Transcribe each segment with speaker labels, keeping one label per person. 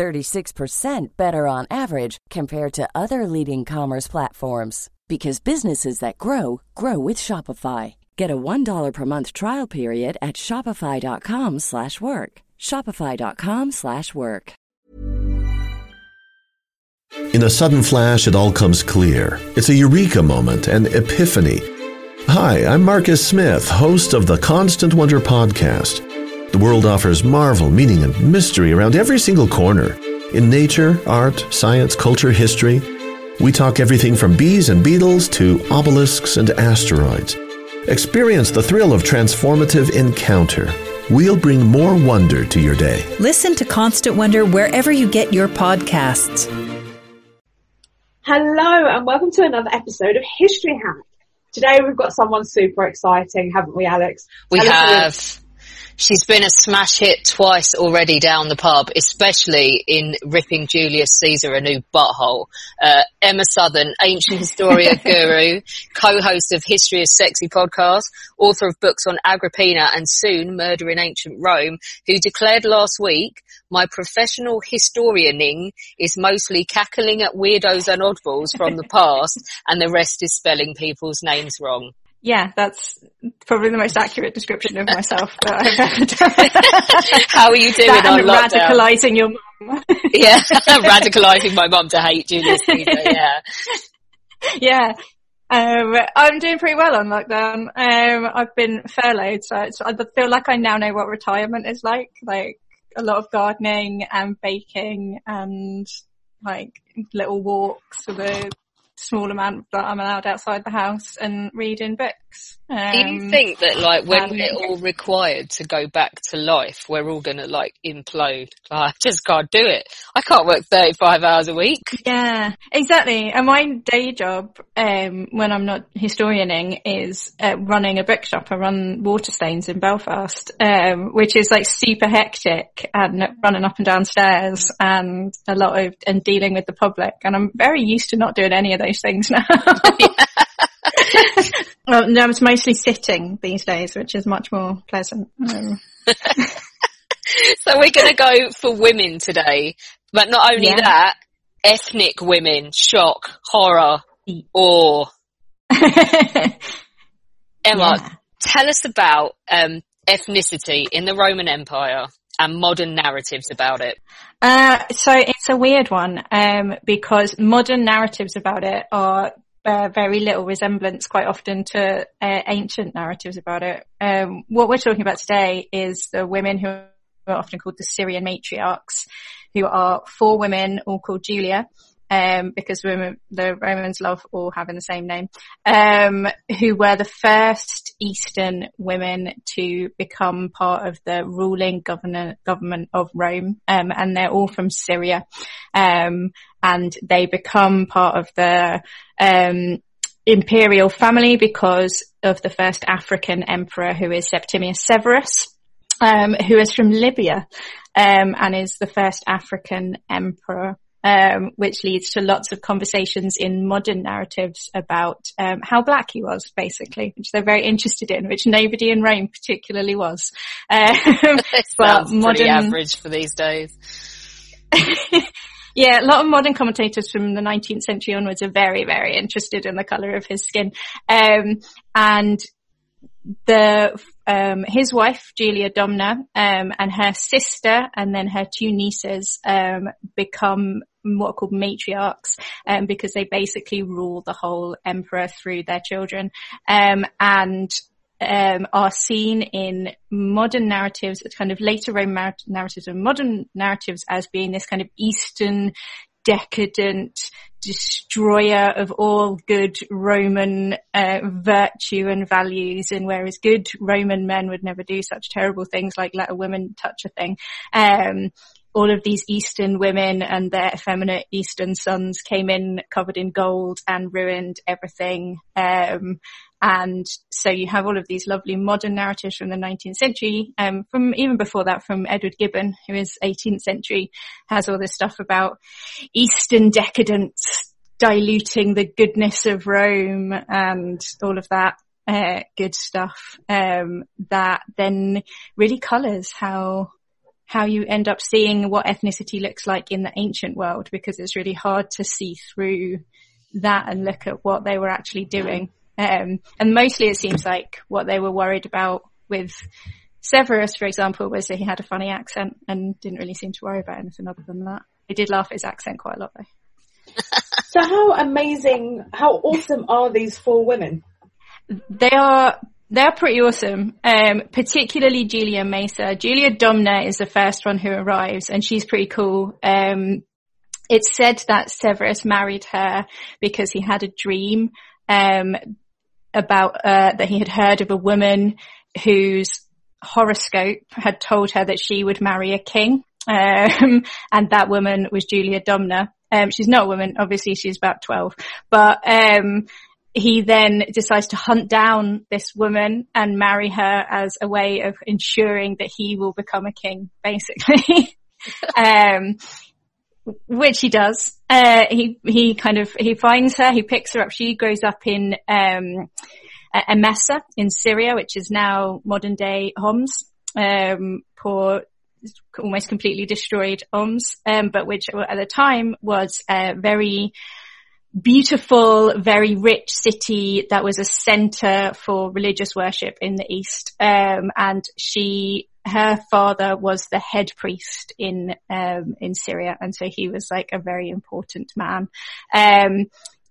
Speaker 1: 36% better on average compared to other leading commerce platforms because businesses that grow grow with Shopify. Get a $1 per month trial period at shopify.com/work. shopify.com/work.
Speaker 2: In a sudden flash, it all comes clear. It's a eureka moment, an epiphany. Hi, I'm Marcus Smith, host of the Constant Wonder podcast. The world offers marvel, meaning, and mystery around every single corner. In nature, art, science, culture, history, we talk everything from bees and beetles to obelisks and asteroids. Experience the thrill of transformative encounter. We'll bring more wonder to your day.
Speaker 3: Listen to Constant Wonder wherever you get your podcasts.
Speaker 4: Hello and welcome to another episode of History Hack. Today we've got someone super exciting, haven't we, Alex?
Speaker 5: We
Speaker 4: Alex,
Speaker 5: have. She's been a smash hit twice already down the pub, especially in ripping Julius Caesar a new butthole. Uh, Emma Southon, ancient historian guru, co-host of History is Sexy podcast, author of books on Agrippina and soon Murder in Ancient Rome, who declared last week, my professional historianing is mostly cackling at weirdos and oddballs from the past and the rest is spelling people's names wrong.
Speaker 6: Yeah, that's probably the most accurate description of myself that I've ever done.
Speaker 5: How are you doing
Speaker 6: that
Speaker 5: on lockdown?
Speaker 6: radicalising your mum.
Speaker 5: yeah, radicalising my mum to hate Julius Caesar, yeah.
Speaker 6: yeah. Um, I'm doing pretty well on lockdown. Um, I've been furloughed, so it's, I feel like I now know what retirement is like. Like a lot of gardening and baking and like little walks with a small amount that I'm allowed outside the house and reading books. Um,
Speaker 5: Do you think that like when
Speaker 6: um,
Speaker 5: we're all required to go back to life, we're all gonna like implode? Like, I just can't do it. I can't work 35 hours a week.
Speaker 6: Yeah, exactly. And my day job, um, when I'm not historianing is uh, running a bookshop. I run Waterstones in Belfast, um, which is like super hectic and running up and down stairs and a lot of, and dealing with the public. And I'm very used to not doing any of those things now. well, no, it's mostly sitting these days, which is much more pleasant. Um,
Speaker 5: So we're gonna go for women today, but not only
Speaker 6: Yeah.
Speaker 5: that, ethnic women, shock, horror, awe. Emma,
Speaker 6: Yeah.
Speaker 5: tell us about um, ethnicity in the Roman Empire and modern narratives about it.
Speaker 6: Uh, so it's a weird one, um, because modern narratives about it are uh, very little resemblance quite often to uh, ancient narratives about it. Um, what we're talking about today is the women who are often called the Syrian matriarchs, who are four women, all called Julia, um, because women, the Romans love all having the same name, um, who were the first Eastern women to become part of the ruling governor, government of Rome, um, and they're all from Syria, um, and they become part of the um, imperial family because of the first African emperor, who is Septimius Severus. Um, who is from Libya, um, and is the first African emperor um, which leads to lots of conversations in modern narratives about um, how black he was, basically, which they're very interested in, which nobody in Rome particularly was. Um, but
Speaker 5: pretty average for these days.
Speaker 6: yeah, a lot of modern commentators from the 19th century onwards are very, very interested in the colour of his skin. Um, and the um, his wife Julia Domna um, and her sister and then her two nieces um, become what are called matriarchs um, because they basically rule the whole emperor through their children um, and um, are seen in modern narratives, kind of later Roman nar- narratives and modern narratives as being this kind of Eastern decadent destroyer of all good Roman uh, virtue and values and whereas good Roman men would never do such terrible things like let a woman touch a thing um, all of these Eastern women and their effeminate Eastern sons came in covered in gold and ruined everything. Um, and so you have all of these lovely modern narratives from the 19th century, um, from even before that from Edward Gibbon, who is 18th century, has all this stuff about Eastern decadence diluting the goodness of Rome and all of that. Uh, good stuff um, that then really colours how how you end up seeing what ethnicity looks like in the ancient world because it's really hard to see through that and look at what they were actually doing. Um, and mostly it seems like what they were worried about with Severus, for example, was that he had a funny accent and didn't really seem to worry about anything other than that. They did laugh at his accent quite a lot though.
Speaker 4: so how amazing, how awesome are these four women?
Speaker 6: They are they're pretty awesome. Um, particularly Julia Maesa. Julia Domna is the first one who arrives and she's pretty cool. Um, it's said that Severus married her because he had a dream, um, about, uh, that he had heard of a woman whose horoscope had told her that she would marry a king. Um, and that woman was Julia Domna. Um, she's not a woman, obviously she's about 12, but, um, he then decides to hunt down this woman and marry her as a way of ensuring that he will become a king, basically. um, which he does. Uh, he, he kind of, he finds her, he picks her up. She grows up in, um, Emesa in Syria, which is now modern day Homs, um, poor, almost completely destroyed Homs, um, but which at the time was, a very, beautiful, very rich city that was a center for religious worship in the East. Um, and she, her father was the head priest in, um, in Syria. And so he was like a very important man. Um,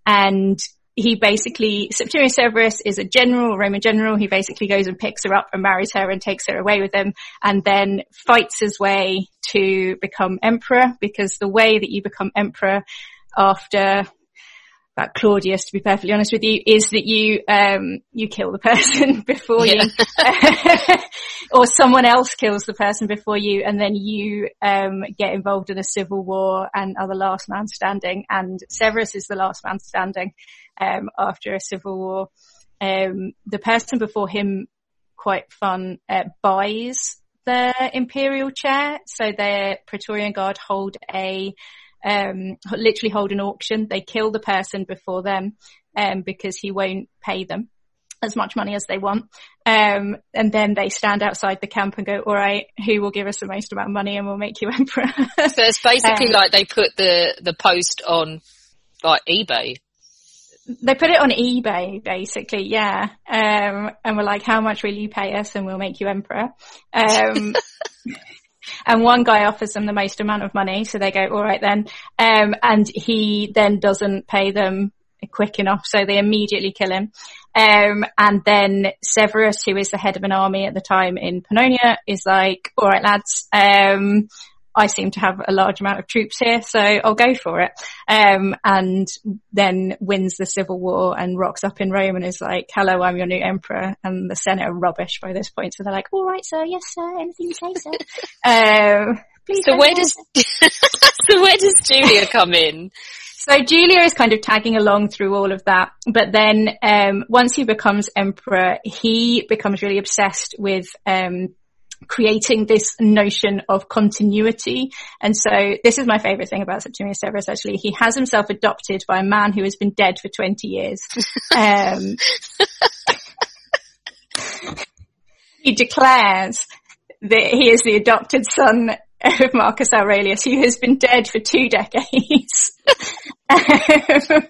Speaker 6: and he basically, Septimius Severus is a general, Roman general. He basically goes and picks her up and marries her and takes her away with him and then fights his way to become emperor because the way that you become emperor after about Claudius, to be perfectly honest with you, is that you um, you kill the person before yeah. you, or someone else kills the person before you, and then you um, get involved in a civil war and are the last man standing. And Severus is the last man standing um, after a civil war. Um, the person before him, quite fun, uh, buys the imperial chair, so their Praetorian Guard hold a um, literally hold an auction. They kill the person before them, um, because he won't pay them as much money as they want. Um, and then they stand outside the camp and go, all right, who will give us the most amount of money and we'll make you emperor.
Speaker 5: so it's basically um, like they put the, the post on like eBay.
Speaker 6: They put it on eBay, basically, yeah. Um, and we're like, how much will you pay us and we'll make you emperor? And one guy offers them the most amount of money, so they go, all right then. Um, and he then doesn't pay them quick enough, so they immediately kill him. Um, and then Severus, who is the head of an army at the time in Pannonia, is like, all right, lads, um, I seem to have a large amount of troops here, so I'll go for it. Um, and then wins the civil war and rocks up in Rome and is like, hello, I'm your new emperor. And the Senate are rubbish by this point. So they're like, all right, sir. Yes, sir. Anything you say, sir. um,
Speaker 5: so where does, so where does Julia come in?
Speaker 6: So Julia is kind of tagging along through all of that. But then, um, once he becomes emperor, he becomes really obsessed with, um, creating this notion of continuity. And so this is my favorite thing about Septimius Severus actually. He has himself adopted by a man who has been dead for 20 years. Um, he declares that he is the adopted son of Marcus Aurelius, who has been dead for two decades. Um,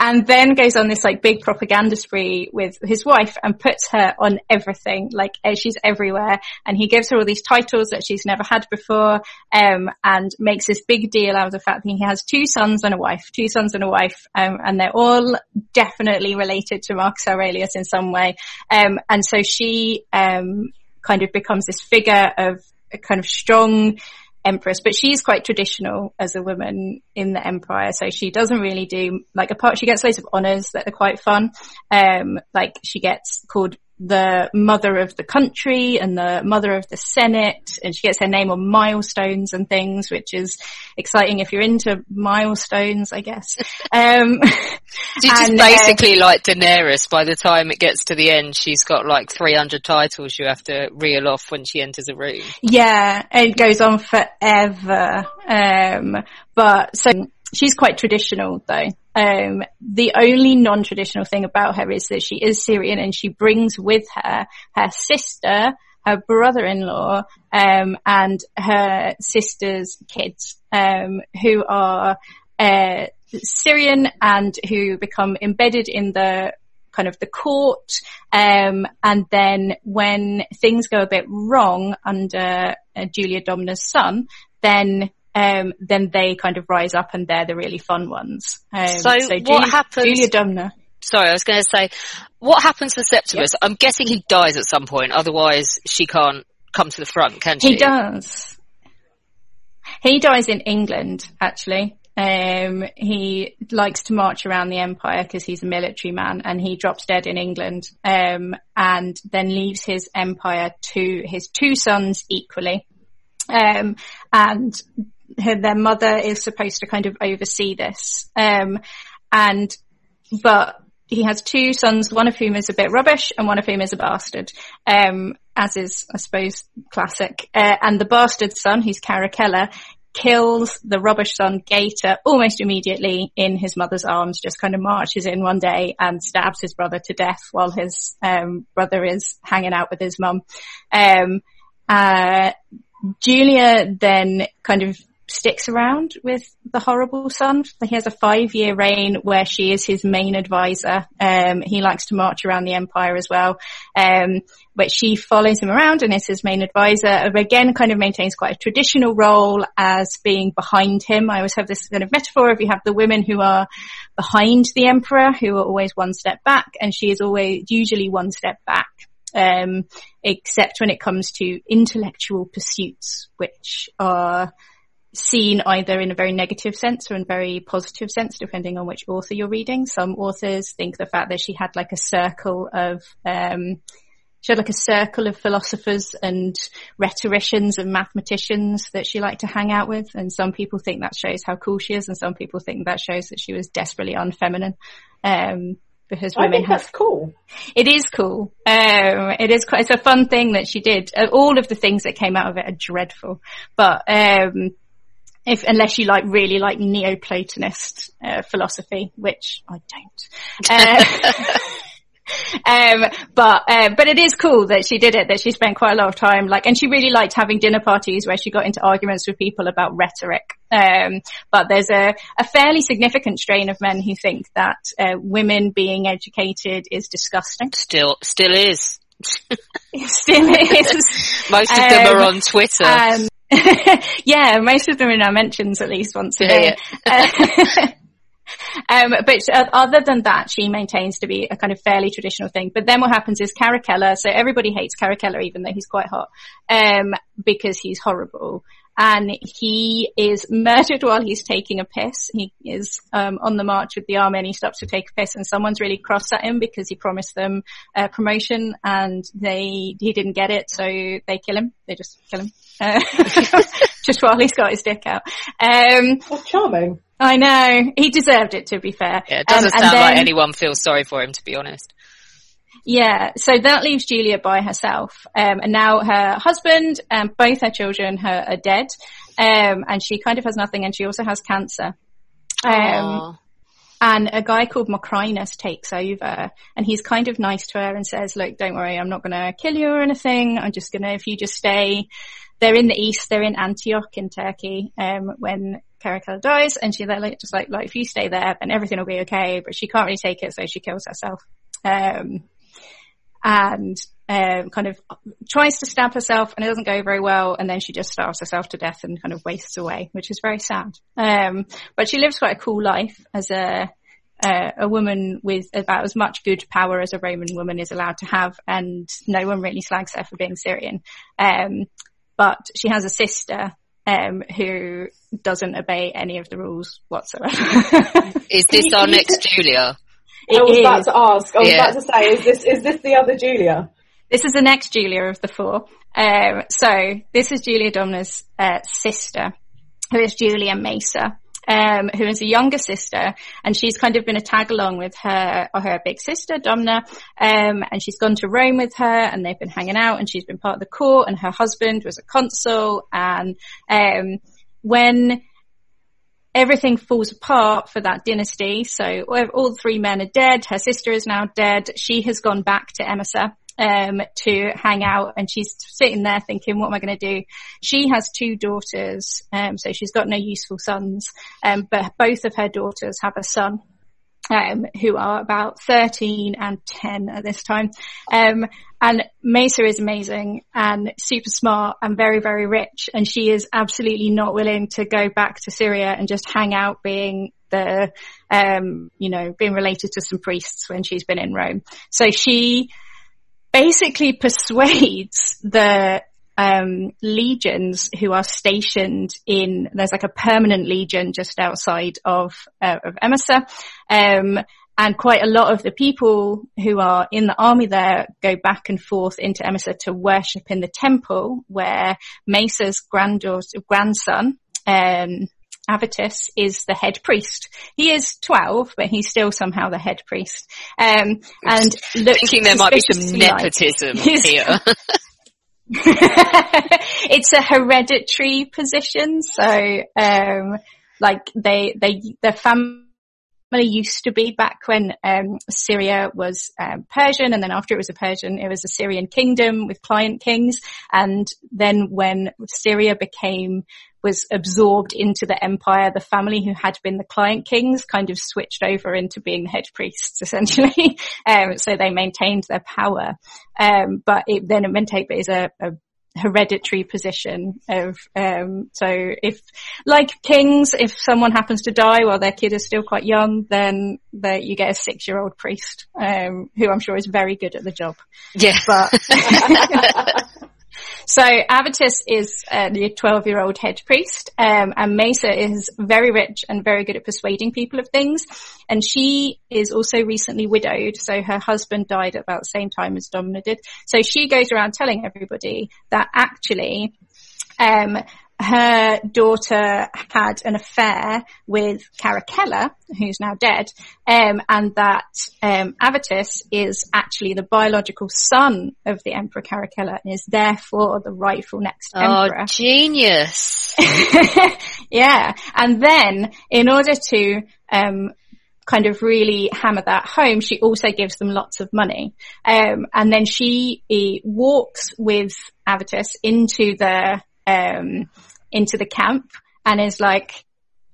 Speaker 6: and then goes on this like big propaganda spree with his wife and puts her on everything, like eh, she's everywhere. And he gives her all these titles that she's never had before, um, and makes this big deal out of the fact that he has two sons and a wife, two sons and a wife, um, and they're all definitely related to Marcus Aurelius in some way. Um, and so she, um, kind of becomes this figure of a kind of strong, empress, but she's quite traditional as a woman in the empire. So she doesn't really do like apart, she gets loads of honors that are quite fun. Um, like she gets called the mother of the country and the mother of the Senate, and she gets her name on milestones and things, which is exciting if you're into milestones, I guess. Um,
Speaker 5: She's just
Speaker 6: uh,
Speaker 5: basically like Daenerys. By the time it gets to the end, she's got like 300 titles you have to reel off when she enters a room.
Speaker 6: Yeah, it goes on forever. Um, but so she's quite traditional though. Um, the only non-traditional thing about her is that she is Syrian and she brings with her her sister, her brother-in-law, um, and her sister's kids, um, who are, uh, Syrian and who become embedded in the kind of the court. Um, and then when things go a bit wrong under uh, Julia Domna's son, then um, then they kind of rise up and they're the really fun ones. Um,
Speaker 5: So what
Speaker 6: Julia,
Speaker 5: happens-
Speaker 6: Julia Domna.
Speaker 5: Sorry, I was going to say, what happens to Septimus? I'm guessing he dies at some point, otherwise she can't come to the front, can she?
Speaker 6: He does. He dies in England, actually. Um, he likes to march around the empire because he's a military man and he drops dead in England, um, and then leaves his empire to his two sons equally. Um, and her, their mother is supposed to kind of oversee this. Um, and, but he has two sons, one of whom is a bit rubbish and one of whom is a bastard. Um, as is, I suppose, classic. Uh, and the bastard son, who's Caracalla, kills the rubbish son Geta almost immediately in his mother's arms, just kind of marches in one day and stabs his brother to death while his, um, brother is hanging out with his mum. Um, uh, Julia then kind of sticks around with the horrible son. He has a five year reign where she is his main advisor. Um, he likes to march around the empire as well. Um, but she follows him around and is his main advisor. Again, kind of maintains quite a traditional role as being behind him. I always have this kind of metaphor of you have the women who are behind the emperor who are always one step back and she is always usually one step back um, except when it comes to intellectual pursuits, which are seen either in a very negative sense or in a very positive sense, depending on which author you're reading. Some authors think the fact that she had like a circle of, um, she had like a circle of philosophers and rhetoricians and mathematicians that she liked to hang out with. And some people think that shows how cool she is. And some people think that shows that she was desperately unfeminine. Um, because
Speaker 4: I
Speaker 6: women
Speaker 4: think
Speaker 6: have
Speaker 4: that's cool.
Speaker 6: it is cool. Um, it is quite, it's a fun thing that she did. Uh, all of the things that came out of it are dreadful, but, um, if, unless you like really like Neoplatonist, uh, philosophy, which I don't. Uh, Um, but, uh, but it is cool that she did it, that she spent quite a lot of time, like, and she really liked having dinner parties where she got into arguments with people about rhetoric. Um, but there's a, a fairly significant strain of men who think that, uh, women being educated is disgusting.
Speaker 5: Still, still is.
Speaker 6: Still is.
Speaker 5: Most of them
Speaker 6: Um,
Speaker 5: are on Twitter.
Speaker 6: Um, yeah, most of them in our mentions at least once a
Speaker 5: Yeah,
Speaker 6: day. um, but uh, other than that, she maintains to be a kind of fairly traditional thing. But then what happens is Caracalla, so everybody hates Caracalla even though he's quite hot, um, because he's horrible. And he is murdered while he's taking a piss. He is um, on the march with the army and he stops to take a piss and someone's really cross at him because he promised them a promotion and they he didn't get it so they kill him. They just kill him. Uh, just while he's got his dick out. Um,
Speaker 4: charming.
Speaker 6: I know. He deserved it to be fair.
Speaker 5: yeah, it doesn't
Speaker 6: Um, and
Speaker 5: sound like anyone feels sorry for him, to be honest.
Speaker 6: Yeah, so that leaves Julia by herself. Um, and now her husband and both her children her, are dead. Um, and she kind of has nothing and she also has cancer. Um, and a guy called Macrinus takes over and he's kind of nice to her and says, look, don't worry, I'm not going to kill you or anything. I'm just going to, if you just stay, they're in the east, they're in Antioch in Turkey, um, when Caracalla dies and she's like, just like, like, if you stay there, then everything will be okay. But she can't really take it, so she kills herself. Um, and um, kind of tries to stab herself and it doesn't go very well and then she just starves herself to death and kind of wastes away, which is very sad. Um, but she lives quite a cool life as a uh, a woman with about as much good power as a Roman woman is allowed to have, and no one really slags her for being Syrian. Um, but she has a sister um, who doesn't obey any of the rules whatsoever.
Speaker 5: Is this our next Julia?
Speaker 6: It
Speaker 4: I was
Speaker 6: is.
Speaker 4: about to ask. I was
Speaker 5: Yeah.
Speaker 4: about to say, is this is this the other Julia?
Speaker 6: This is the next Julia of the four. Um, so this is Julia Domna's uh, sister, who is Julia Maesa. Um, who is a younger sister, and she's kind of been a tag along with her or her big sister Domna, um, and she's gone to Rome with her, and they've been hanging out, and she's been part of the court, and her husband was a consul, and um, when everything falls apart for that dynasty. So all three men are dead. Her sister is now dead. She has gone back to Emesa. Um, to hang out and she's sitting there thinking, what am I going to do? She has two daughters, um, so she's got no useful sons, um, but both of her daughters have a son um, who are about 13 and 10 at this time. Um, and Maesa is amazing and super smart and very, very rich. And she is absolutely not willing to go back to Syria and just hang out being the, um, you know, being related to some priests when she's been in Rome. So she basically persuades the um, legions who are stationed in, there's like a permanent legion just outside of, uh, of Emesa. Um, and quite a lot of the people who are in the army there go back and forth into Emesa to worship in the temple where Maesa's granddaughter, grandson, um, Avitus is the head priest. He is 12, but he's still somehow the head priest. Um, and
Speaker 5: Thinking there might be some
Speaker 6: suspiciously like-
Speaker 5: nepotism here.
Speaker 6: it's a hereditary position, so um, like they they the family used to be back when um, Syria was um, Persian, and then after it was a Persian, it was a Syrian kingdom with client kings, and then when Syria became was absorbed into the empire, the family who had been the client kings kind of switched over into being the head priests essentially. um, so they maintained their power. Um, but it then it maintained is a, a hereditary position of um so if like kings if someone happens to die while their kid is still quite young then they, you get a six year old priest um who i'm sure is very good at the job
Speaker 5: yeah.
Speaker 6: but so Avitus is uh, the 12 year old head priest, um, and Maesa is very rich and very good at persuading people of things. And she is also recently widowed, so her husband died about the same time as Domina did. So she goes around telling everybody that actually, um, her daughter had an affair with Caracalla, who's now dead, um, and that um, Avitus is actually the biological son of the Emperor Caracalla and is therefore the rightful next
Speaker 5: Oh,
Speaker 6: emperor.
Speaker 5: genius.
Speaker 6: yeah. And then in order to, um, kind of really hammer that home, she also gives them lots of money. Um, and then she eh, walks with Avitus into the, um, into the camp. And is like,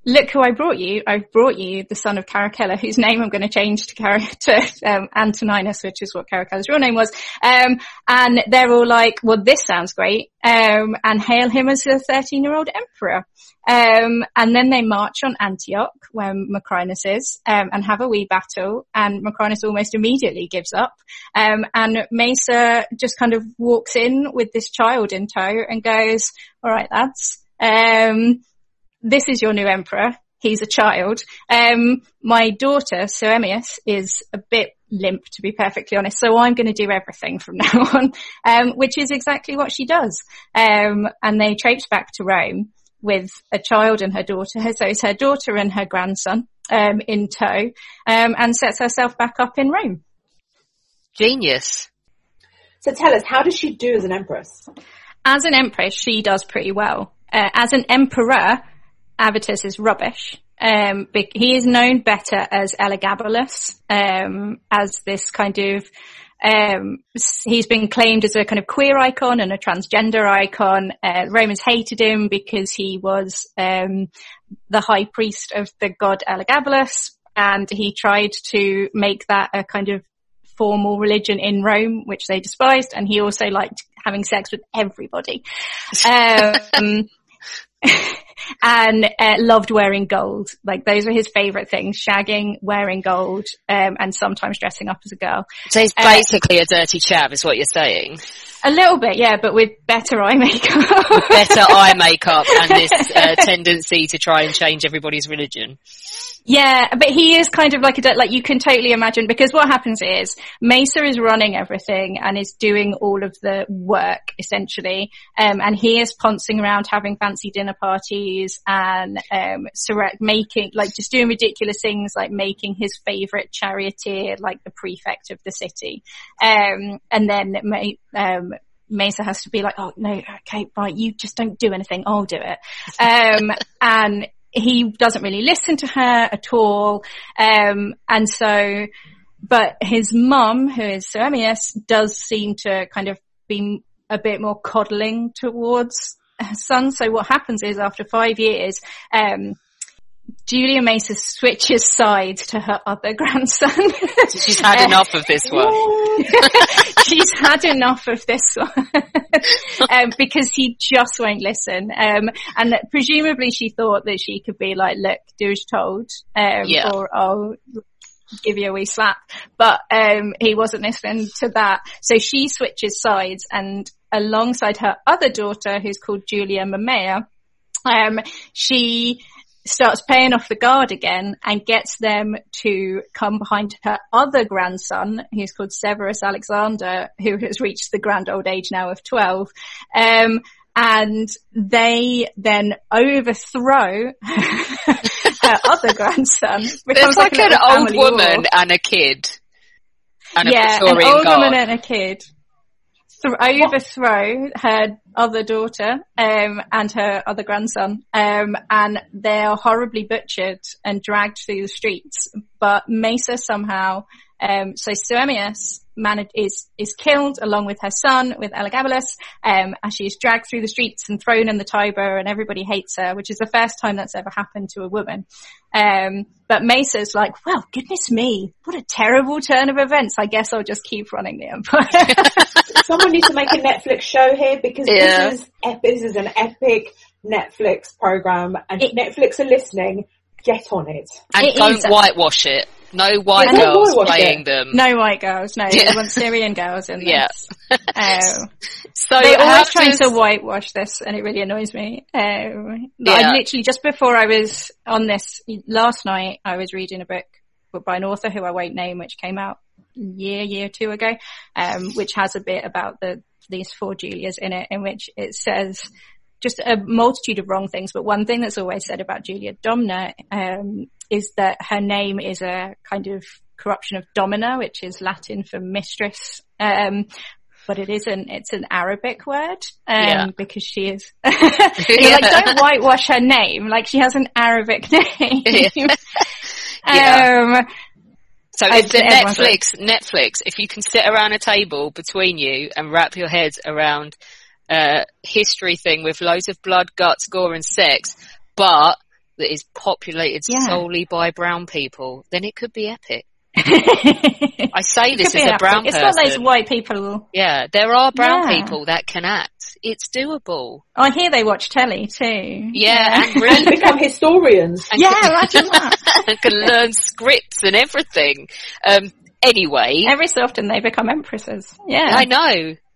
Speaker 6: look who I brought you. I've brought you the son of Caracalla, whose name I'm going to change to, Car- to um, Antoninus, which is what Caracalla's real name was. Um, and they're all like, well, this sounds great. Um, and hail him as a 13 year old emperor. Um, and then they march on Antioch, where Macrinus is, um, and have a wee battle. And Macrinus almost immediately gives up. Um, and Maesa just kind of walks in with this child in tow and goes, all right, lads, um, this is your new emperor. He's a child. Um, my daughter, Soaemias, is a bit limp, to be perfectly honest. So I'm going to do everything from now on, um, which is exactly what she does. Um, and they traipse back to Rome with a child and her daughter. So it's her daughter and her grandson, um, in tow, um, and sets herself back up in Rome.
Speaker 5: Genius.
Speaker 4: So tell us, how does she do as an empress?
Speaker 6: As an empress, she does pretty well. Uh, as an emperor, Avitus is rubbish. Um, he is known better as Elagabalus, um, as this kind of, um, he's been claimed as a kind of queer icon and a transgender icon. Uh, Romans hated him because he was, um, the high priest of the god Elagabalus, and he tried to make that a kind of formal religion in Rome, which they despised, and he also liked having sex with everybody. And uh, loved wearing gold. Like those were his favorite things: shagging, wearing gold, um, and sometimes dressing up as a girl.
Speaker 5: So he's
Speaker 6: Uh,
Speaker 5: basically a dirty chap, is what you're saying.
Speaker 6: A little bit, yeah, but with better eye makeup.
Speaker 5: Better eye makeup and this uh, tendency to try and change everybody's religion.
Speaker 6: Yeah, but he is kind of like a, like you can totally imagine because what happens is Maesa is running everything and is doing all of the work essentially. Um, and he is poncing around having fancy dinner parties and, um, making, like just doing ridiculous things like making his favorite charioteer like the prefect of the city. Um, and then, um, Maesa has to be like, oh no, okay, right, you just don't do anything, I'll do it. Um, and he doesn't really listen to her at all. Um, and so, but his mum, who is Soaemias, does seem to kind of be a bit more coddling towards her son. So what happens is after five years, um, Julia Maesa switches sides to her other grandson.
Speaker 5: She's had enough of this one.
Speaker 6: She's had enough of this one um, because he just won't listen. Um, and presumably she thought that she could be like, "Look, do as told," um,
Speaker 5: Yeah.
Speaker 6: or "I'll give you a wee slap." But um, he wasn't listening to that, so she switches sides, and alongside her other daughter, who's called Julia Mamea, um, she starts paying off the guard again and gets them to come behind her other grandson, who's called Severus Alexander, who has reached the grand old age now of 12. Um, and they then overthrow her other grandson.
Speaker 5: There's
Speaker 6: Becomes
Speaker 5: like, an old
Speaker 6: family war.
Speaker 5: woman and a kid. And a
Speaker 6: yeah, an old
Speaker 5: guard.
Speaker 6: woman and a kid th- overthrow her other daughter um, and her other grandson, um, and they are horribly butchered and dragged through the streets. But Maesa somehow, um, so Soaemias managed is is killed along with her son, with Elagabalus, um, as she is dragged through the streets and thrown in the Tiber, and everybody hates her, which is the first time that's ever happened to a woman. Um, but Maesa's like, well, goodness me, what a terrible turn of events. I guess I'll just keep running the empire.
Speaker 4: Someone needs to make a Netflix show here because
Speaker 5: Yeah.
Speaker 4: this is ep- this is an epic Netflix program, and
Speaker 6: It-
Speaker 4: Netflix are listening. Get on it.
Speaker 5: And
Speaker 6: It
Speaker 5: don't
Speaker 6: is
Speaker 5: whitewash it. No white
Speaker 4: Yeah,
Speaker 5: girls
Speaker 4: whitewash
Speaker 5: playing
Speaker 4: it.
Speaker 5: them.
Speaker 6: no white girls, no,
Speaker 5: Yeah.
Speaker 6: they want Syrian girls in
Speaker 5: Yeah.
Speaker 6: this. Oh.
Speaker 5: So
Speaker 6: They
Speaker 5: how
Speaker 6: always try
Speaker 5: does-
Speaker 6: to whitewash this, and it really annoys me. Um,
Speaker 5: Yeah.
Speaker 6: I literally just before I was on this last night, I was reading a book by an author who I won't name, which came out a year, year or two ago, um, which has a bit about the these four Julias in it, in which it says just a multitude of wrong things. But one thing that's always said about Julia Domna um, is that her name is a kind of corruption of domina, which is Latin for mistress. Um, but it isn't. It's an Arabic word, um,
Speaker 5: Yeah.
Speaker 6: because she is. You're like, don't whitewash her name. Like she has an Arabic name.
Speaker 5: Yeah.
Speaker 6: Um,
Speaker 5: So if the Netflix, Netflix, if you can sit around a table between you and wrap your heads around a history thing with loads of blood, guts, gore and sex, but that is populated
Speaker 6: Yeah.
Speaker 5: solely by brown people, then it could be epic.
Speaker 6: I
Speaker 5: I say this as a brown
Speaker 6: It's
Speaker 5: person.
Speaker 6: It's not those white people.
Speaker 5: Yeah, there are brown
Speaker 6: Yeah.
Speaker 5: people that can act. It's doable.
Speaker 6: I hear they watch telly too.
Speaker 5: Yeah, and
Speaker 4: And
Speaker 5: read
Speaker 4: become historians.
Speaker 5: and
Speaker 6: Yeah, imagine that.
Speaker 5: and can learn scripts and everything. Um, anyway,
Speaker 6: Every so often they become empresses. Yeah.
Speaker 5: I know.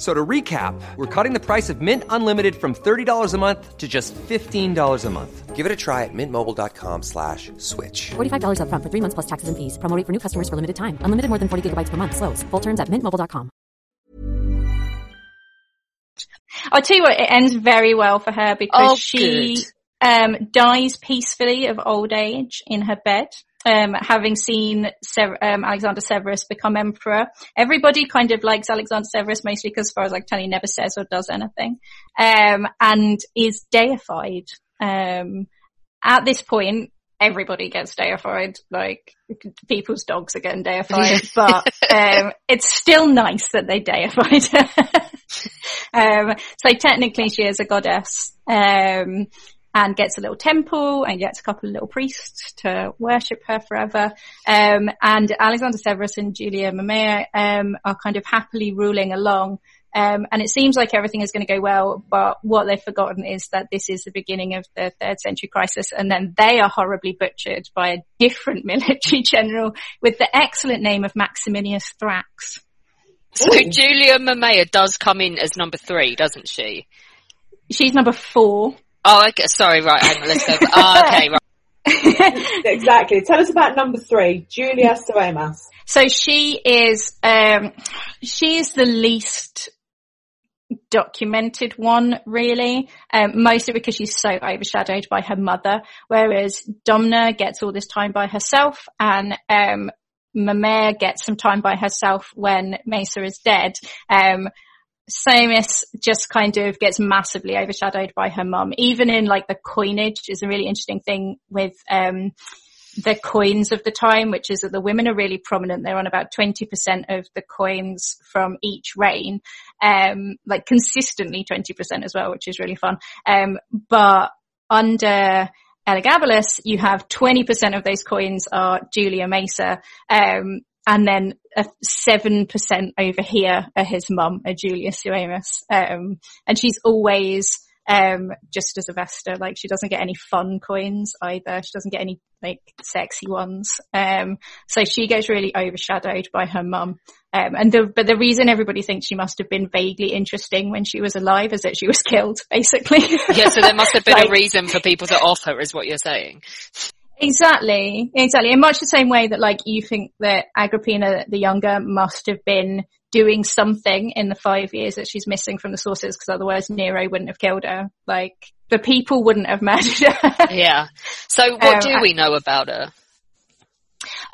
Speaker 7: F- So to recap, we're cutting the price of Mint Unlimited from $30 a month to just $15 a month. Give it a try at mintmobile.com slash switch.
Speaker 8: $45 upfront for three months plus taxes and fees. Promo rate for new customers for limited time. Unlimited more than 40 gigabytes per month. Slows. Full terms at mintmobile.com.
Speaker 6: I'll tell you what, it ends very well for her because
Speaker 5: Oh,
Speaker 6: she um, dies peacefully of old age in her bed. Um, having seen Sever- um, Alexander Severus become emperor, everybody kind of likes Alexander Severus mostly because, as far as I can tell, he never says or does anything, um, and is deified. Um, at this point, everybody gets deified. Like people's dogs are getting deified, but um, it's still nice that they deified her. um, so technically, she is a goddess. And gets a little temple and gets a couple of little priests to worship her forever. Um, and Alexander Severus and Julia Mamaea, um, are kind of happily ruling along. Um, and it seems like everything is going to go well, but what they've forgotten is that this is the beginning of the third century crisis and then they are horribly butchered by a different military general with the excellent name of Maximinus Thrax.
Speaker 5: So Ooh. Julia Mamaea does come in as number three, doesn't she?
Speaker 6: She's number four.
Speaker 5: Oh, okay. Sorry, right. Hang on, let's go. Oh, okay,
Speaker 4: right. exactly. Tell us about number three, Julia Soaemias.
Speaker 6: So she is, um, she is the least documented one really, um, mostly because she's so overshadowed by her mother, whereas Domna gets all this time by herself and, um, Mamaea gets some time by herself when Maesa is dead. Um, Soaemias just kind of gets massively overshadowed by her mum. Even in like the coinage is a really interesting thing with, um, the coins of the time, which is that the women are really prominent. They're on about 20% of the coins from each reign, um, like consistently 20% as well, which is really fun. Um, but under Elagabalus, you have 20% of those coins are Julia Maesa, um, and then a seven percent over here are his mum, a Julia Soaemias. Um, and she's always, um, just as a Vesta, like she doesn't get any fun coins either. She doesn't get any like sexy ones. Um, so she gets really overshadowed by her mum. Um, and the, but the reason everybody thinks she must have been vaguely interesting when she was alive is that she was killed, basically.
Speaker 5: yeah, so there must have been like, a reason for people to off her is what you're saying.
Speaker 6: Exactly, exactly. In much the same way that like you think that Agrippina the younger must have been doing something in the five years that she's missing from the sources because otherwise Nero wouldn't have killed her. Like the people wouldn't have murdered her.
Speaker 5: yeah. So what um, do we know about her?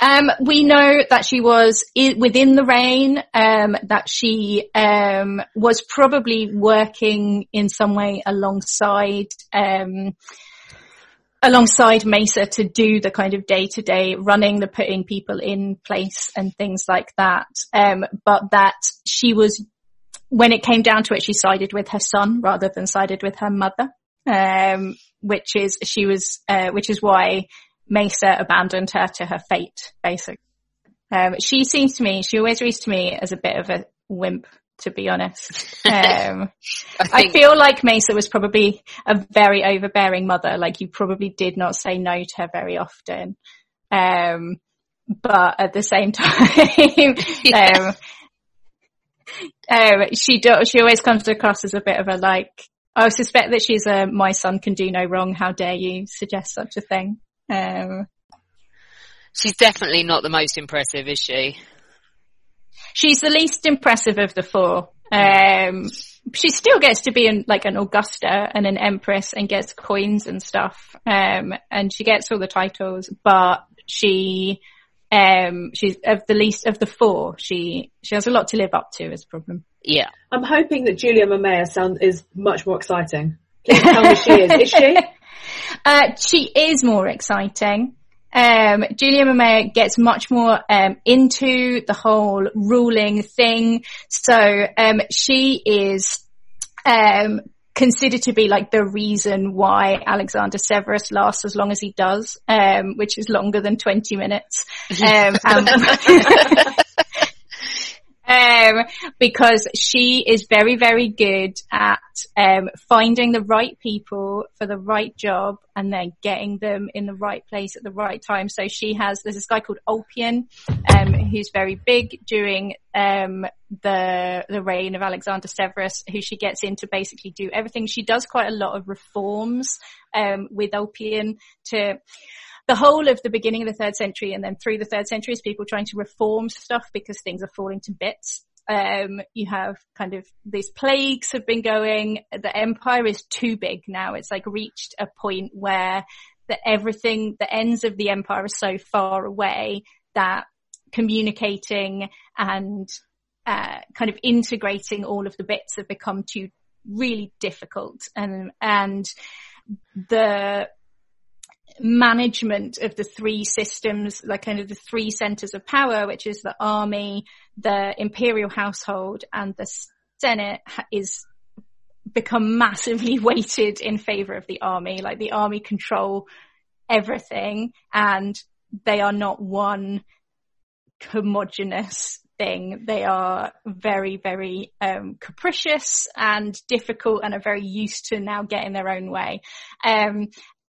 Speaker 6: Um, we know that she was within the reign, um, that she um, was probably working in some way alongside um, alongside Maesa to do the kind of day to day running, the putting people in place and things like that. Um, but that she was, when it came down to it, she sided with her son rather than sided with her mother. Um, which is, she was, uh, which is why Maesa abandoned her to her fate, basically. Um, she seems to me, she always reads to me as a bit of a wimp to be honest. Um, I, I, feel like Maesa was probably a very overbearing mother. Like you probably did not say no to her very often. Um, but at the same time, yeah. um, um, she do, she always comes across as a bit of a like, I suspect that she's a, my son can do no wrong. How dare you suggest such a thing? Um,
Speaker 5: she's definitely not the most impressive, is she?
Speaker 6: She's the least impressive of the four. Um, she still gets to be in, like an Augusta and an Empress and gets coins and stuff. Um, and she gets all the titles, but she, um, she's of the least of the four. She, she has a lot to live up to as a problem.
Speaker 5: Yeah.
Speaker 4: I'm hoping that Julia Mamaea sound is much more exciting. Please tell me she is. Is she?
Speaker 6: Uh, she is more exciting um, Julia Mamaea gets much more um, into the whole ruling thing. So um, she is um, considered to be like the reason why Alexander Severus lasts as long as he does, um, which is longer than 20 minutes. Um, um, because she is very, very good at um, finding the right people for the right job and then getting them in the right place at the right time. So she has, there's this guy called Ulpian, um, who's very big during um, the the reign of Alexander Severus, who she gets in to basically do everything. She does quite a lot of reforms um, with Ulpian to the whole of the beginning of the third century and then through the third century is people trying to reform stuff because things are falling to bits. um, you have kind of these plagues have been going. The empire is too big now. It's like reached a point where that everything, the ends of the empire are so far away that communicating and uh, kind of integrating all of the bits have become too really difficult and and the management of the three systems, like kind of the three centers of power, which is the army, the imperial household and the Senate is become massively weighted in favor of the army. Like the army control everything and they are not one homogenous thing. They are very, very um, capricious and difficult and are very used to now getting their own way. Um,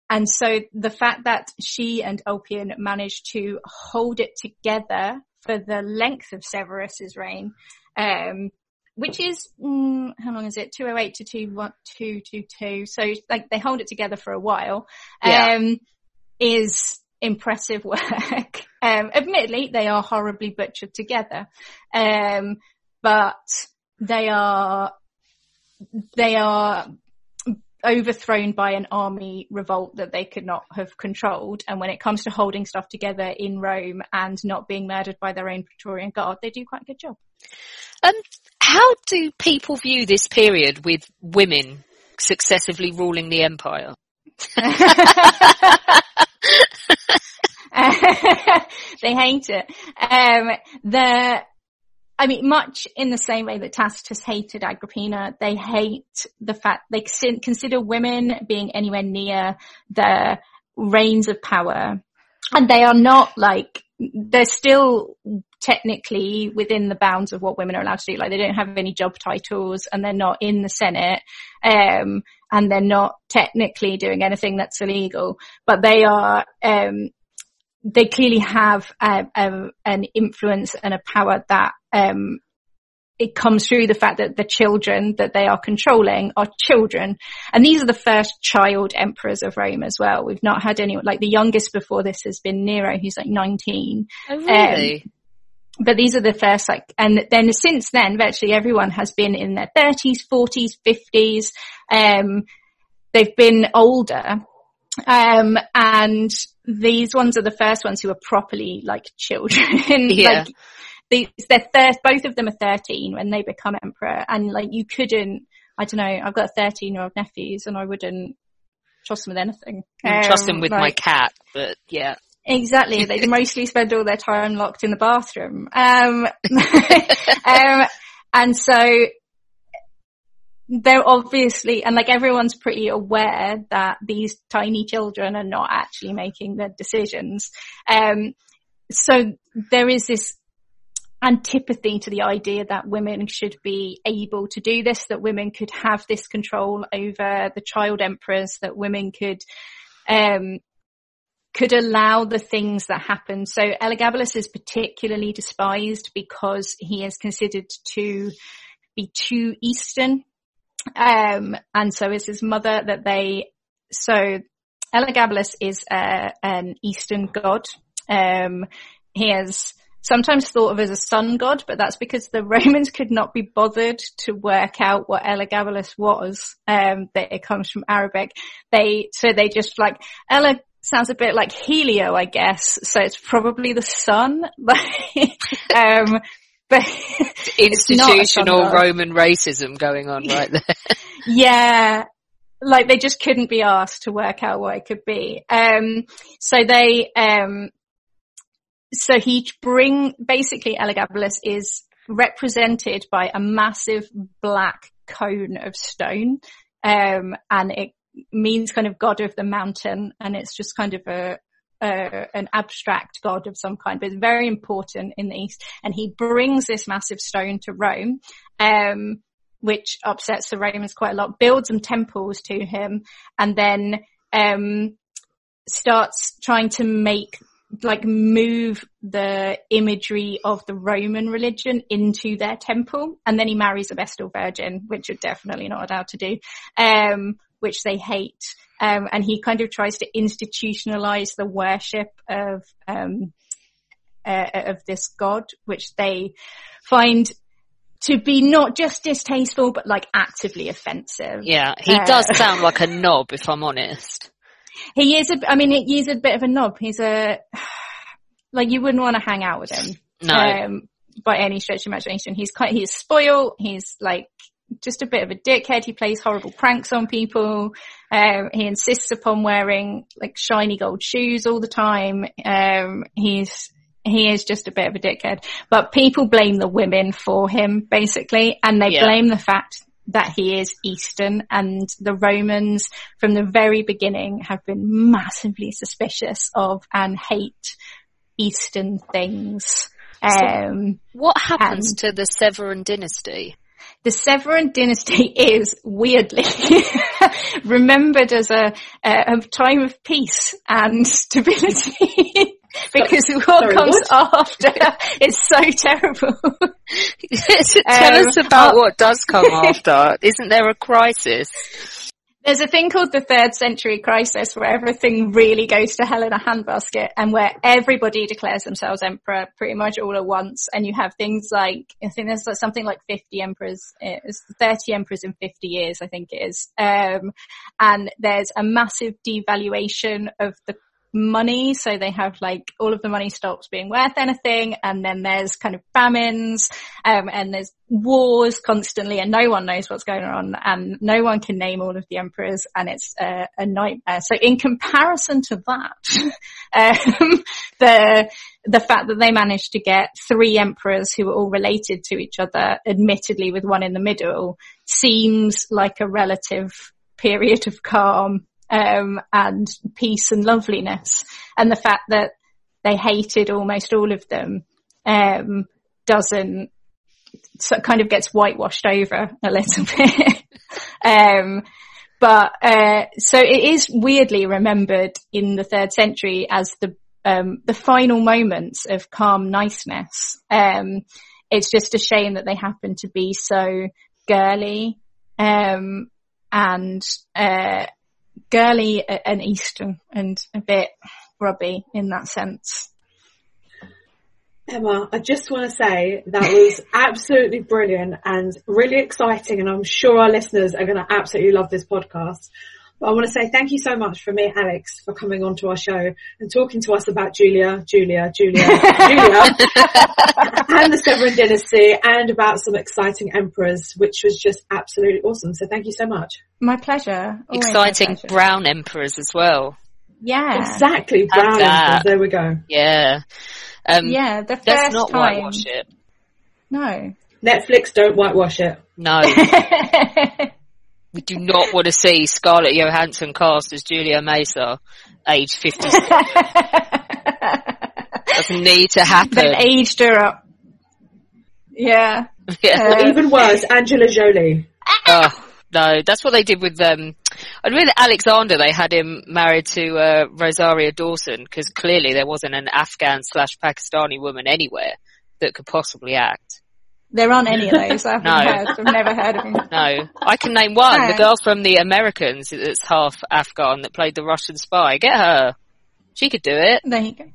Speaker 6: and so the fact that she and Ulpian managed to hold it together for the length of Severus's reign, um, which is, mm, how long is it? 208 to 222. So like they hold it together for a while,
Speaker 5: Yeah.
Speaker 6: um, is impressive work. um, admittedly, they are horribly butchered together. Um, but they are, they are overthrown by an army revolt that they could not have controlled. And when it comes to holding stuff together in Rome and not being murdered by their own Praetorian guard, they do quite a good job.
Speaker 5: Um, how do people view this period with women successively ruling the empire?
Speaker 6: they hate it. Um, the, I mean, much in the same way that Tacitus hated Agrippina, they hate the fact they consider women being anywhere near the reins of power. And they are not like, they're still technically within the bounds of what women are allowed to do. Like they don't have any job titles and they're not in the Senate. Um, and they're not technically doing anything that's illegal, but they are, um, they clearly have an influence and a power that um, it comes through the fact that the children that they are controlling are children, and these are the first child emperors of Rome as well. We've not had anyone like the youngest before this has been Nero, who's like nineteen.
Speaker 5: Oh, really?
Speaker 6: Um, but these are the first like, and then since then, virtually everyone has been in their thirties, forties, fifties. Um, they've been older. Um, and these ones are the first ones who are properly like children.
Speaker 5: Yeah.
Speaker 6: like, these, they're thir- both of them are 13 when they become emperor and like you couldn't, I don't know, I've got 13 year old nephews and I wouldn't trust them with anything.
Speaker 5: I trust them
Speaker 6: Um,
Speaker 5: with my cat, but yeah.
Speaker 6: Exactly. They mostly spend all their time locked in the bathroom. Um, um, and so they're obviously, and like everyone's pretty aware that these tiny children are not actually making the decisions. Um, so there is this antipathy to the idea that women should be able to do this, that women could have this control over the child emperors, that women could, um, could allow the things that happen. So Elagabalus is particularly despised because he is considered to be too Eastern. Um, and so is his mother that they, so Elagabalus is uh, an Eastern god. Um, he is sometimes thought of as a sun god, but that's because the Romans could not be bothered to work out what Elagabalus was. Um, that it comes from Arabic. They, so they just like, Ela sounds a bit like Helio, I guess. So it's probably the sun. um, but it's not a sun
Speaker 5: Institutional. Roman racism going on right there.
Speaker 6: Yeah. Like they just couldn't be asked to work out what it could be. Um, so they, um, so he bring, basically Elagabalus is represented by a massive black cone of stone. Um, and it means kind of god of the mountain and it's just kind of a, uh, an abstract god of some kind, but it's very important in the East. And he brings this massive stone to Rome, um, which upsets the Romans quite a lot, builds some temples to him, and then, um, starts trying to make, like move the imagery of the Roman religion into their temple. And then he marries a Vestal Virgin, which you're definitely not allowed to do, um, which they hate. Um, and he kind of tries to institutionalize the worship of, um, uh, of this god, which they find to be not just distasteful, but like actively offensive.
Speaker 5: Yeah, he
Speaker 6: Uh,
Speaker 5: does sound like a knob, if I'm honest.
Speaker 6: He is a, I mean, he's a bit of a knob. He's a, like you wouldn't want to hang out with him.
Speaker 5: No.
Speaker 6: Um, by any stretch of imagination. He's quite, he's spoiled. He's like just a bit of a dickhead. He plays horrible pranks on people. Um, he insists upon wearing like shiny gold shoes all the time. Um, he's, he is just a bit of a dickhead, but people blame the women for him basically, and they
Speaker 5: Yeah.
Speaker 6: blame the fact that he is Eastern and the Romans from the very beginning have been massively suspicious of and hate Eastern things. Um,
Speaker 5: What happens
Speaker 6: And-
Speaker 5: to the Severan dynasty?
Speaker 6: The Severan dynasty is weirdly remembered as a, a, a time of peace and stability. because what
Speaker 4: Sorry,
Speaker 6: comes
Speaker 4: what?
Speaker 6: after is so terrible.
Speaker 5: Tell
Speaker 6: Um,
Speaker 5: us about
Speaker 6: uh,
Speaker 5: what does come after. Isn't there a crisis?
Speaker 6: There's a thing called the third century crisis where everything really goes to hell in a handbasket and where everybody declares themselves emperor pretty much all at once. And you have things like, I think there's something like 50 emperors, it's 30 emperors in 50 years, I think it is. Um, and there's a massive devaluation of the money. So they have like all of the money stops being worth anything. And then there's kind of famines, um, and there's wars constantly and no one knows what's going on and no one can name all of the emperors and it's a, a nightmare. So in comparison to that, um, the, the fact that they managed to get three emperors who were all related to each other, admittedly with one in the middle, seems like a relative period of calm um, and peace and loveliness. And the fact that they hated almost all of them um, doesn't so kind of gets whitewashed over a little bit. um, but uh, so it is weirdly remembered in the third century as the um, the final moments of calm niceness. Um, it's just a shame that they happen to be so girly um, and uh, girly and Eastern and a bit grubby in that sense.
Speaker 4: Emma, I just want to say that was absolutely brilliant and really exciting and I'm sure our listeners are going to absolutely love this podcast. But I want to say thank you so much for me, Alex, for coming on to our show and talking to us about Julia, Julia, Julia, Julia, and the Severan dynasty and about some exciting emperors, which was just absolutely awesome. So thank you so much.
Speaker 6: My pleasure. Always my
Speaker 5: Exciting
Speaker 6: pleasure.
Speaker 5: brown emperors as well.
Speaker 6: Yeah.
Speaker 4: Exactly, brown emperors. There we go.
Speaker 5: Yeah. Um,
Speaker 6: Yeah, the
Speaker 5: Let's
Speaker 6: first
Speaker 5: not
Speaker 6: time.
Speaker 5: whitewash it.
Speaker 6: No.
Speaker 4: Netflix, don't whitewash it.
Speaker 5: No. we do not want to see Scarlett Johansson cast as Julia Maesa, age 56. Doesn't need to happen.
Speaker 6: then aged her up. Yeah.
Speaker 5: Yeah.
Speaker 6: Uh,
Speaker 4: Even worse, Angela Jolie.
Speaker 5: Oh, no, that's what they did with, um, and with Alexander, they had him married to, uh, Rosario Dawson, because clearly there wasn't an Afghan slash Pakistani woman anywhere that could possibly act.
Speaker 6: There aren't any of those. I haven't
Speaker 5: No.
Speaker 6: heard. I've never heard of them.
Speaker 5: No, I can name one. The girl from the Americans that's half Afghan that played the Russian spy. Get her. She could do it.
Speaker 6: There you go.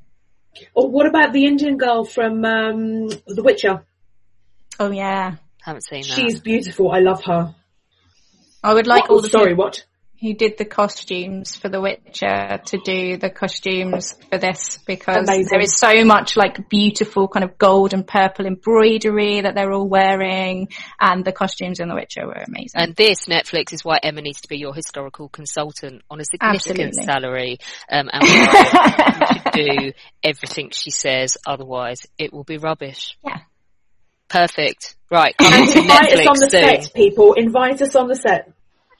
Speaker 4: Or what about the Indian girl from um, The Witcher?
Speaker 6: Oh yeah.
Speaker 5: Haven't seen that.
Speaker 4: She's beautiful. I love her.
Speaker 6: I would like
Speaker 4: Oh,
Speaker 6: all the
Speaker 4: sorry,
Speaker 6: people
Speaker 4: what?
Speaker 6: Who did the costumes for The Witcher to do the costumes for this because
Speaker 4: Amazing.
Speaker 6: there is so much like beautiful kind of gold and purple embroidery that they're all wearing and the costumes in The Witcher were amazing.
Speaker 5: And this Netflix is why Emma needs to be your historical consultant on a significant
Speaker 6: Absolutely.
Speaker 5: salary. Um, and why do everything she says, otherwise it will be rubbish.
Speaker 6: Yeah.
Speaker 5: Perfect. Right, coming to
Speaker 4: Invite us on the
Speaker 5: soon.
Speaker 4: set, people. Invite us on the set.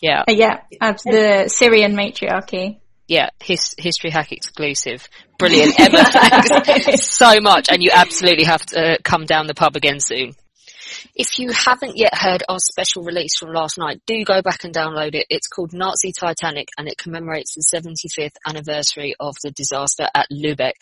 Speaker 5: Yeah,
Speaker 6: Uh, yeah, the Syrian matriarchy.
Speaker 5: yeah, his, History Hack exclusive. Brilliant. Emma, thanks so much. And you absolutely have to uh, come down the pub again soon. If you haven't yet heard our special release from last night, do go back and download it. It's called Nazi Titanic and it commemorates the 75th anniversary of the disaster at Lubeck,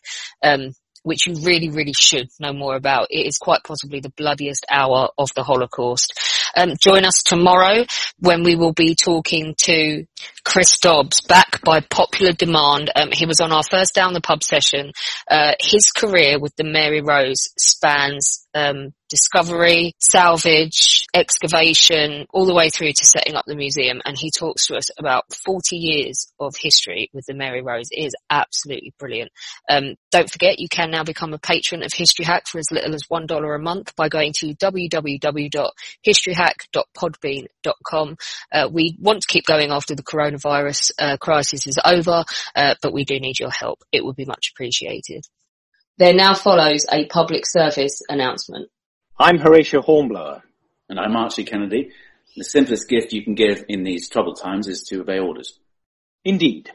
Speaker 5: um, which you really, really should know more about. It is quite possibly the bloodiest hour of the Holocaust. Um, join us tomorrow when we will be talking to Chris Dobbs, back by popular demand. Um, he was on our first Down the Pub session. Uh, his career with the Mary Rose spans um, discovery, salvage, excavation, all the way through to setting up the museum. And he talks to us about 40 years of history with the Mary Rose. It is absolutely brilliant. Um, don't forget, you can now become a patron of History Hack for as little as $1 a month by going to www.historyhack.podbean.com. Uh, we want to keep going after the coronavirus uh, crisis is over, uh, but we do need your help. It would be much appreciated. There now follows a public service announcement.
Speaker 9: I'm Horatio Hornblower.
Speaker 10: And I'm Archie Kennedy. The simplest gift you can give in these troubled times is to obey orders.
Speaker 9: Indeed.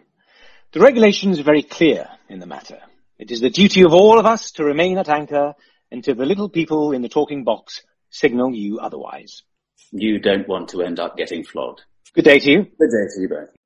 Speaker 9: The regulations are very clear in the matter. It is the duty of all of us to remain at anchor until the little people in the talking box signal you otherwise.
Speaker 10: You don't want to end up getting flogged.
Speaker 9: Good day to you.
Speaker 10: Good day to you both.